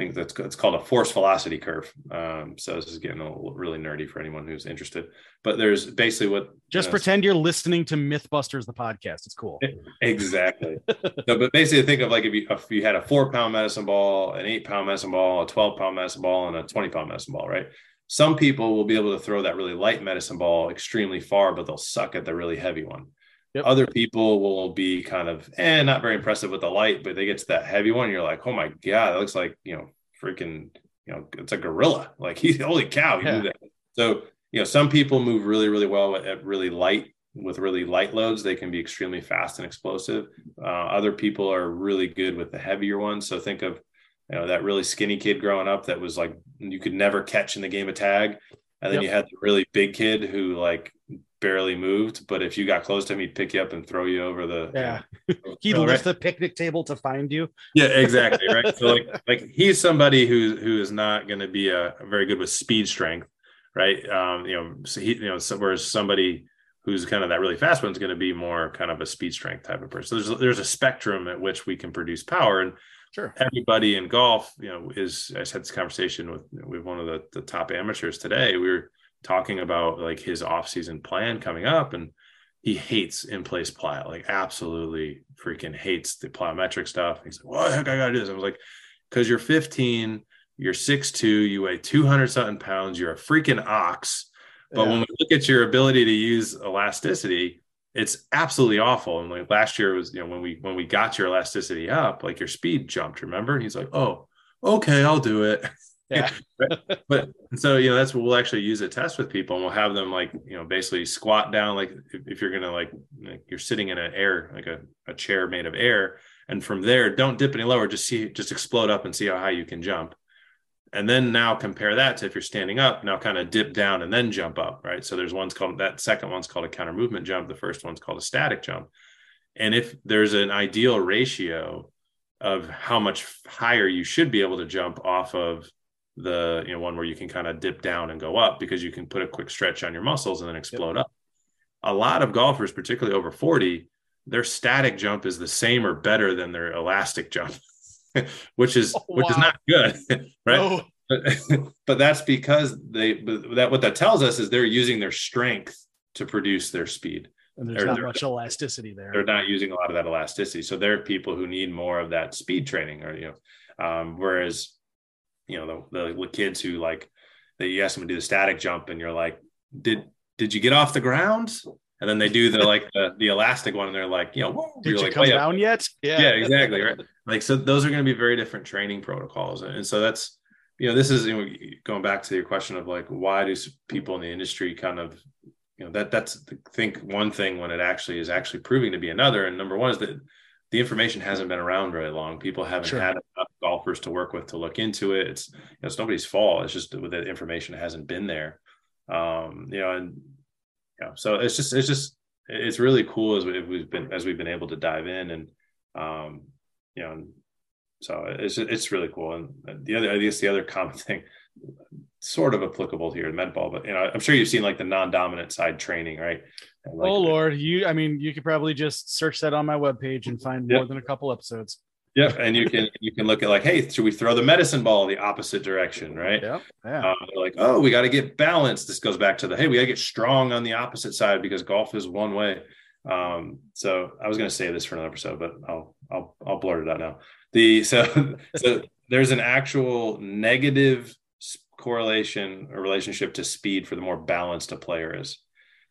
think that's it's called a force velocity curve. Um, so this is getting a little, really nerdy for anyone who's interested. But there's basically what just uh, pretend you're listening to MythBusters the podcast. It's cool. Exactly. so, but basically, think of like if you if you had a four pound medicine ball, an eight pound medicine ball, a twelve pound medicine ball, and a twenty pound medicine ball, right? Some people will be able to throw that really light medicine ball extremely far, but they'll suck at the really heavy one. Yep. Other people will be kind of, eh, not very impressive with the light, but they get to that heavy one. You're like, oh my God, that looks like, you know, freaking, you know, it's a gorilla. Like he's holy cow, he yeah. that. So, you know, some people move really, really well at really light with really light loads. They can be extremely fast and explosive. Uh, other people are really good with the heavier ones. So think of, you know, that really skinny kid growing up that was like, you could never catch in the game of tag. And then yep. you had the really big kid who like barely moved, but if you got close to him, he'd pick you up and throw you over the yeah. he'd lift right? the picnic table to find you. Yeah, exactly. Right. so like like he's somebody who who is not going to be a, a, very good with speed strength, right? Um, you know, so he you know, so, whereas somebody who's kind of that really fast one is going to be more kind of a speed strength type of person. So there's there's a spectrum at which we can produce power and. Sure. Everybody in golf, you know, is I had this conversation with with one of the, the top amateurs today. We were talking about like his off-season plan coming up and he hates in place plyo, like absolutely freaking hates the plyometric stuff. He's like, what the heck I gotta do this? I was like, because you're 15, you're 6'2, you weigh 200 something pounds, you're a freaking ox. But yeah. when we look at your ability to use elasticity, it's absolutely awful. And like last year was, you know, when we when we got your elasticity up, like your speed jumped, remember? And he's like, Oh, okay, I'll do it. Yeah. but so you know that's what we'll actually use a test with people and we'll have them like you know basically squat down like if, if you're gonna like, like, you're sitting in an air like a, a chair made of air and from there don't dip any lower just see just explode up and see how high you can jump. And then now compare that to if you're standing up now kind of dip down and then jump up right? So there's one's called that second one's called a counter movement jump the first one's called a static jump. And if there's an ideal ratio of how much higher you should be able to jump off of the you know one where you can kind of dip down and go up because you can put a quick stretch on your muscles and then explode yep. up. A lot of golfers, particularly over 40, their static jump is the same or better than their elastic jump, which is oh, which is not good, right? Oh. But, but that's because they but that what that tells us is they're using their strength to produce their speed. And there's not much elasticity there. They're not using a lot of that elasticity. So there are people who need more of that speed training or you know, um, whereas you know the, the kids who like that you ask them to do the static jump and you're like did did you get off the ground? And then they do the like the, the elastic one and they're like you know did you like, come oh, down yet? Yeah. Yeah exactly right. Like so those are going to be very different training protocols. And so that's you know this is you know, going back to your question of like why do people in the industry kind of you know that that's think one thing when it actually is actually proving to be another. And number one is that the information hasn't been around very long. People haven't sure. had enough golfers to work with to look into it. It's you know, it's nobody's fault. It's just with the information hasn't been there. Um, you know, and you know, so it's just it's just it's really cool as we've been as we've been able to dive in and um, you know, so it's it's really cool. And the other I guess the other common thing, sort of applicable here in med ball, but you know, I'm sure you've seen like the non-dominant side training, right? Like, oh Lord, you I mean you could probably just search that on my webpage and find yep. more than a couple episodes. Yep, and you can you can look at like, hey, should we throw the medicine ball the opposite direction, right? Yeah, yeah. Um, like, oh, we got to get balanced. This goes back to the hey, we got to get strong on the opposite side because golf is one way. Um, so I was going to say this for another episode, but I'll I'll I'll blurt it out now. The so so there's an actual negative correlation or relationship to speed for the more balanced a player is.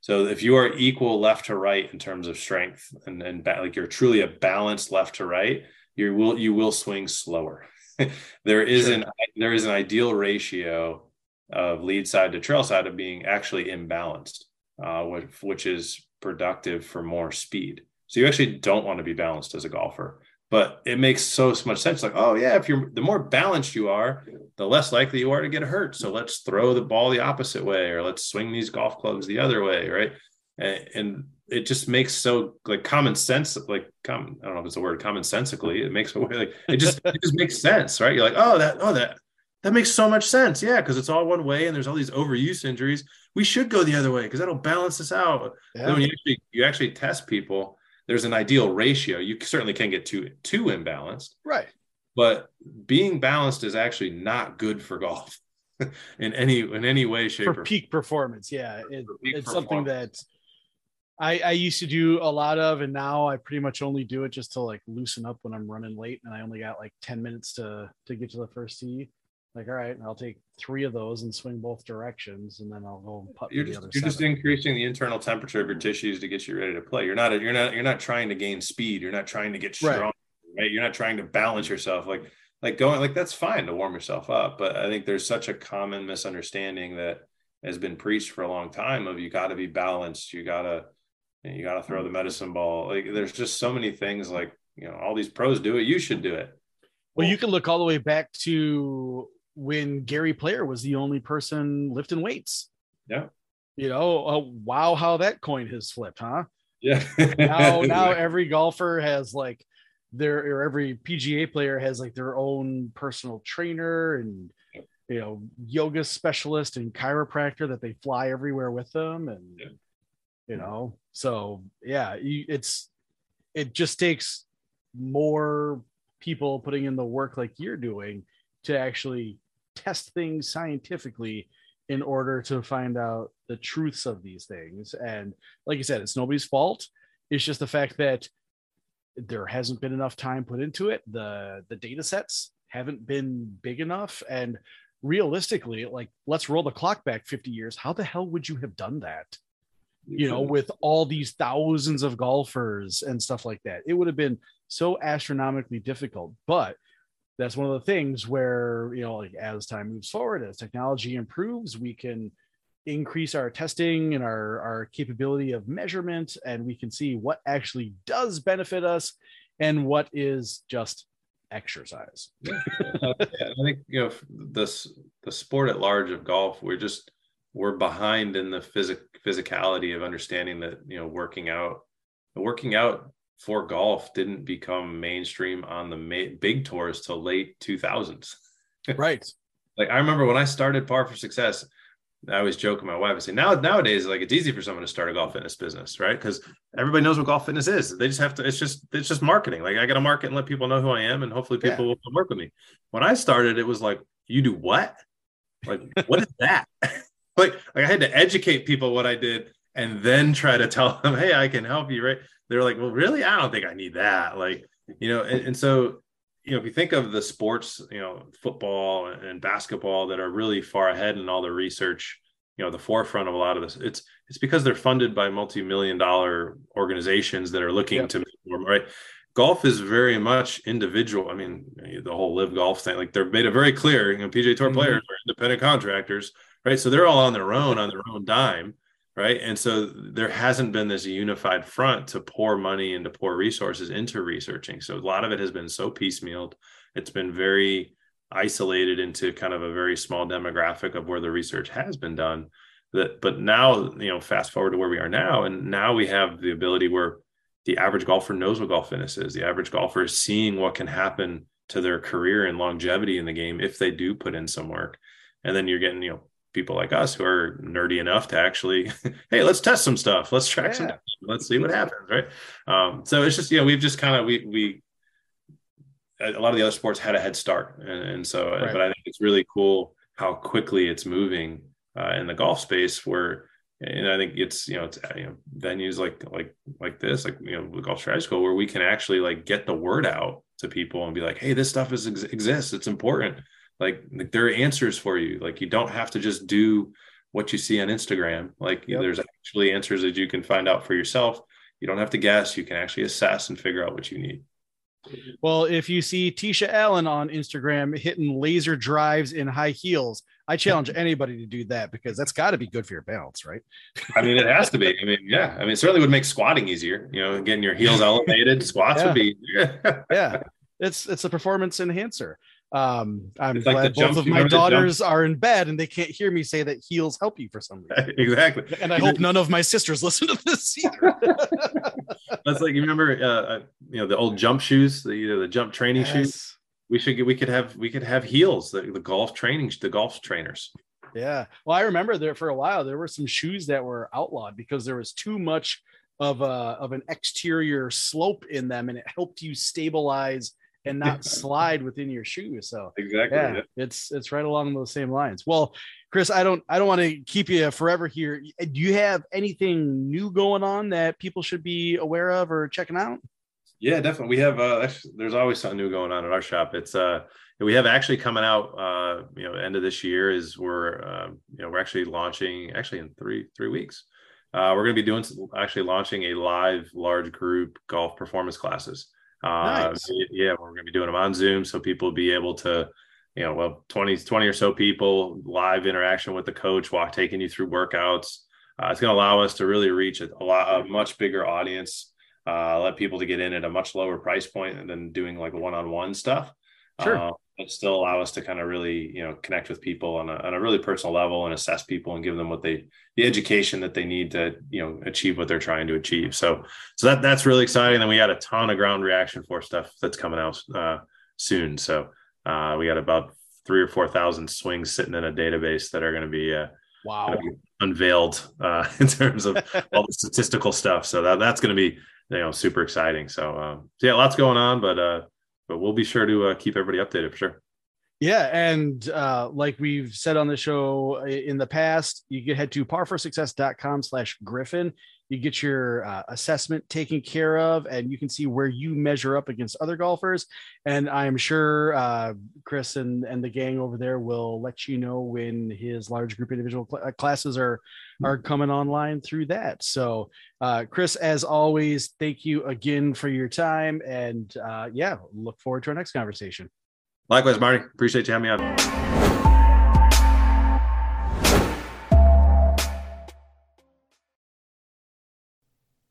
So if you are equal left to right in terms of strength and, and ba- like you're truly a balanced left to right, you will you will swing slower. there is sure. an there is an ideal ratio of lead side to trail side of being actually imbalanced, uh, which, which is productive for more speed. So you actually don't want to be balanced as a golfer, but it makes so much sense. Like, oh yeah, if you're the more balanced you are, the less likely you are to get hurt. So let's throw the ball the opposite way, or let's swing these golf clubs the other way, right? And, and it just makes so like common sense, like common. I don't know if it's a word, commonsensically. It makes like it just it just makes sense, right? You're like, oh that oh that that makes so much sense, yeah, because it's all one way, and there's all these overuse injuries. We should go the other way because that'll balance us out. Yeah. Then when you actually you actually test people there's an ideal ratio. You certainly can get too too imbalanced. Right. But being balanced is actually not good for golf in any in any way, shape, for peak performance. Yeah, it, it's performance. something that I, I used to do a lot of, and now I pretty much only do it just to like loosen up when I'm running late, and I only got like ten minutes to to get to the first tee like all right i'll take three of those and swing both directions and then i'll go and putt you're, just, you're just increasing the internal temperature of your tissues to get you ready to play. You're not you're not you're not trying to gain speed. You're not trying to get strong right, right? you're not trying to balance yourself like like going like that's fine to warm yourself up but i think there's such a common misunderstanding that has been preached for a long time of you got to be balanced. You got to you got to throw the medicine ball. Like there's just so many things like you know all these pros do it. You should do it. Well, you can look all the way back to when Gary Player was the only person lifting weights. Yeah. You know, uh, wow, how that coin has flipped, huh? Yeah. now, now every golfer has like their, or every PGA player has like their own personal trainer and, you know, yoga specialist and chiropractor that they fly everywhere with them. And, yeah. you know, so yeah, you, it's, it just takes more people putting in the work like you're doing to actually test things scientifically in order to find out the truths of these things. And like you said, it's nobody's fault. It's just the fact that there hasn't been enough time put into it. The the data sets haven't been big enough. And realistically, like let's roll the clock back 50 years. How the hell would you have done that? You know, with all these thousands of golfers and stuff like that. It would have been so astronomically difficult. But that's one of the things where you know like as time moves forward as technology improves we can increase our testing and our our capability of measurement and we can see what actually does benefit us and what is just exercise. Yeah, uh, i think you know this the sport at large of golf we're just we're behind in the physic physicality of understanding that you know working out working out for golf didn't become mainstream on the ma- big tours till late 2000s. right. like I remember when I started Par4Success, I always joke with my wife and say now nowadays like it's easy for someone to start a golf fitness business, right? Because everybody knows what golf fitness is. They just have to. It's just it's just marketing. Like I got to market and let people know who I am, and hopefully people yeah. will come work with me. When I started, it was like you do what? Like what is that? like like I had to educate people what I did and then try to tell them, hey, I can help you, right? They're like, well, really? I don't think I need that. Like, you know, and, and so, you know, if you think of the sports, you know, football and basketball that are really far ahead in all the research, you know, the forefront of a lot of this, it's it's because they're funded by multi-million dollar organizations that are looking yep. to make more, right? Golf is very much individual. I mean, the whole live golf thing, like they're made it very clear, you know, PGA Tour mm-hmm. players are independent contractors, right? So they're all on their own, on their own dime right? And so there hasn't been this unified front to pour money and to pour resources into researching. So a lot of it has been so piecemealed. It's been very isolated into kind of a very small demographic of where the research has been done. That but now you know fast forward to where we are now and now we have the ability where the average golfer knows what golf fitness is. The average golfer is seeing what can happen to their career and longevity in the game if they do put in some work. And then you're getting you know people like us who are nerdy enough to actually hey let's test some stuff. Let's track yeah. some let's see what happens right? Um, so it's just you know we've just kind of we we a lot of the other sports had a head start. And, and so right. but i think it's really cool how quickly it's moving uh, in the golf space where and I think it's you know it's you know venues like like like this like you know the golf strategy school where we can actually like get the word out to people and be like hey this stuff is exists. It's important like, like there are answers for you like you don't have to just do what you see on Instagram like yep. there's actually answers that you can find out for yourself you don't have to guess you can actually assess and figure out what you need well, if you see Tisha Alyn on Instagram hitting laser drives in high heels, I challenge anybody to do that because that's got to be good for your balance, right? I mean, it has to be. I mean, yeah. I mean, it certainly would make squatting easier. You know, getting your heels elevated, squats yeah. would be. yeah, it's it's a performance enhancer. Um, I'm it's glad like both of my daughters are in bed and they can't hear me say that heels help you for some reason. exactly. And I hope none of my sisters listen to this either. That's like you remember, uh, uh, you know, the old jump shoes, the you know, the jump training yes. shoes. We should get, we could have we could have heels, the, the golf training, the golf trainers. Yeah. Well, I remember there for a while there were some shoes that were outlawed because there was too much of a of an exterior slope in them and it helped you stabilize and not slide within your shoe. So exactly, yeah, yeah, it's it's right along those same lines. Well, Chris, I don't I don't want to keep you forever here. Do you have anything new going on that people should be aware of or checking out? Yeah, definitely. We have uh there's always something new going on at our shop. It's uh we have actually coming out uh you know end of this year is we're uh, you know we're actually launching actually in three three weeks. Uh, we're going to be doing actually launching a live large group golf performance classes. Uh, nice. Yeah, we're going to be doing them on Zoom, so people will be able to, you know, well, 20, 20 or so people, live interaction with the coach, walk taking you through workouts. Uh, it's going to allow us to really reach a, a lot, a much bigger audience. Uh, let people to get in at a much lower price point than doing like one-on-one stuff. Sure. But still allow us to kind of really you know connect with people on a, on a really personal level and assess people and give them what they the education that they need to you know achieve what they're trying to achieve. So so that that's really exciting. And we got a ton of ground reaction force stuff that's coming out uh, soon. So uh, we got about three or four thousand swings sitting in a database that are going to be uh, wow. be unveiled uh, in terms of all the statistical stuff. So that that's going to be you know super exciting. So, um, so yeah lots going on but uh but we'll be sure to uh, keep everybody updated for sure. Yeah, and uh, like we've said on the show in the past, you can head to par4success.com slash Griffin. You get your uh, assessment taken care of, and you can see where you measure up against other golfers. And I'm sure uh, Chris and, and the gang over there will let you know when his large group individual cl- uh, classes are are coming online through that. So, uh, Chris, as always, thank you again for your time, and uh, yeah, look forward to our next conversation. Likewise, Marty. Appreciate you having me on.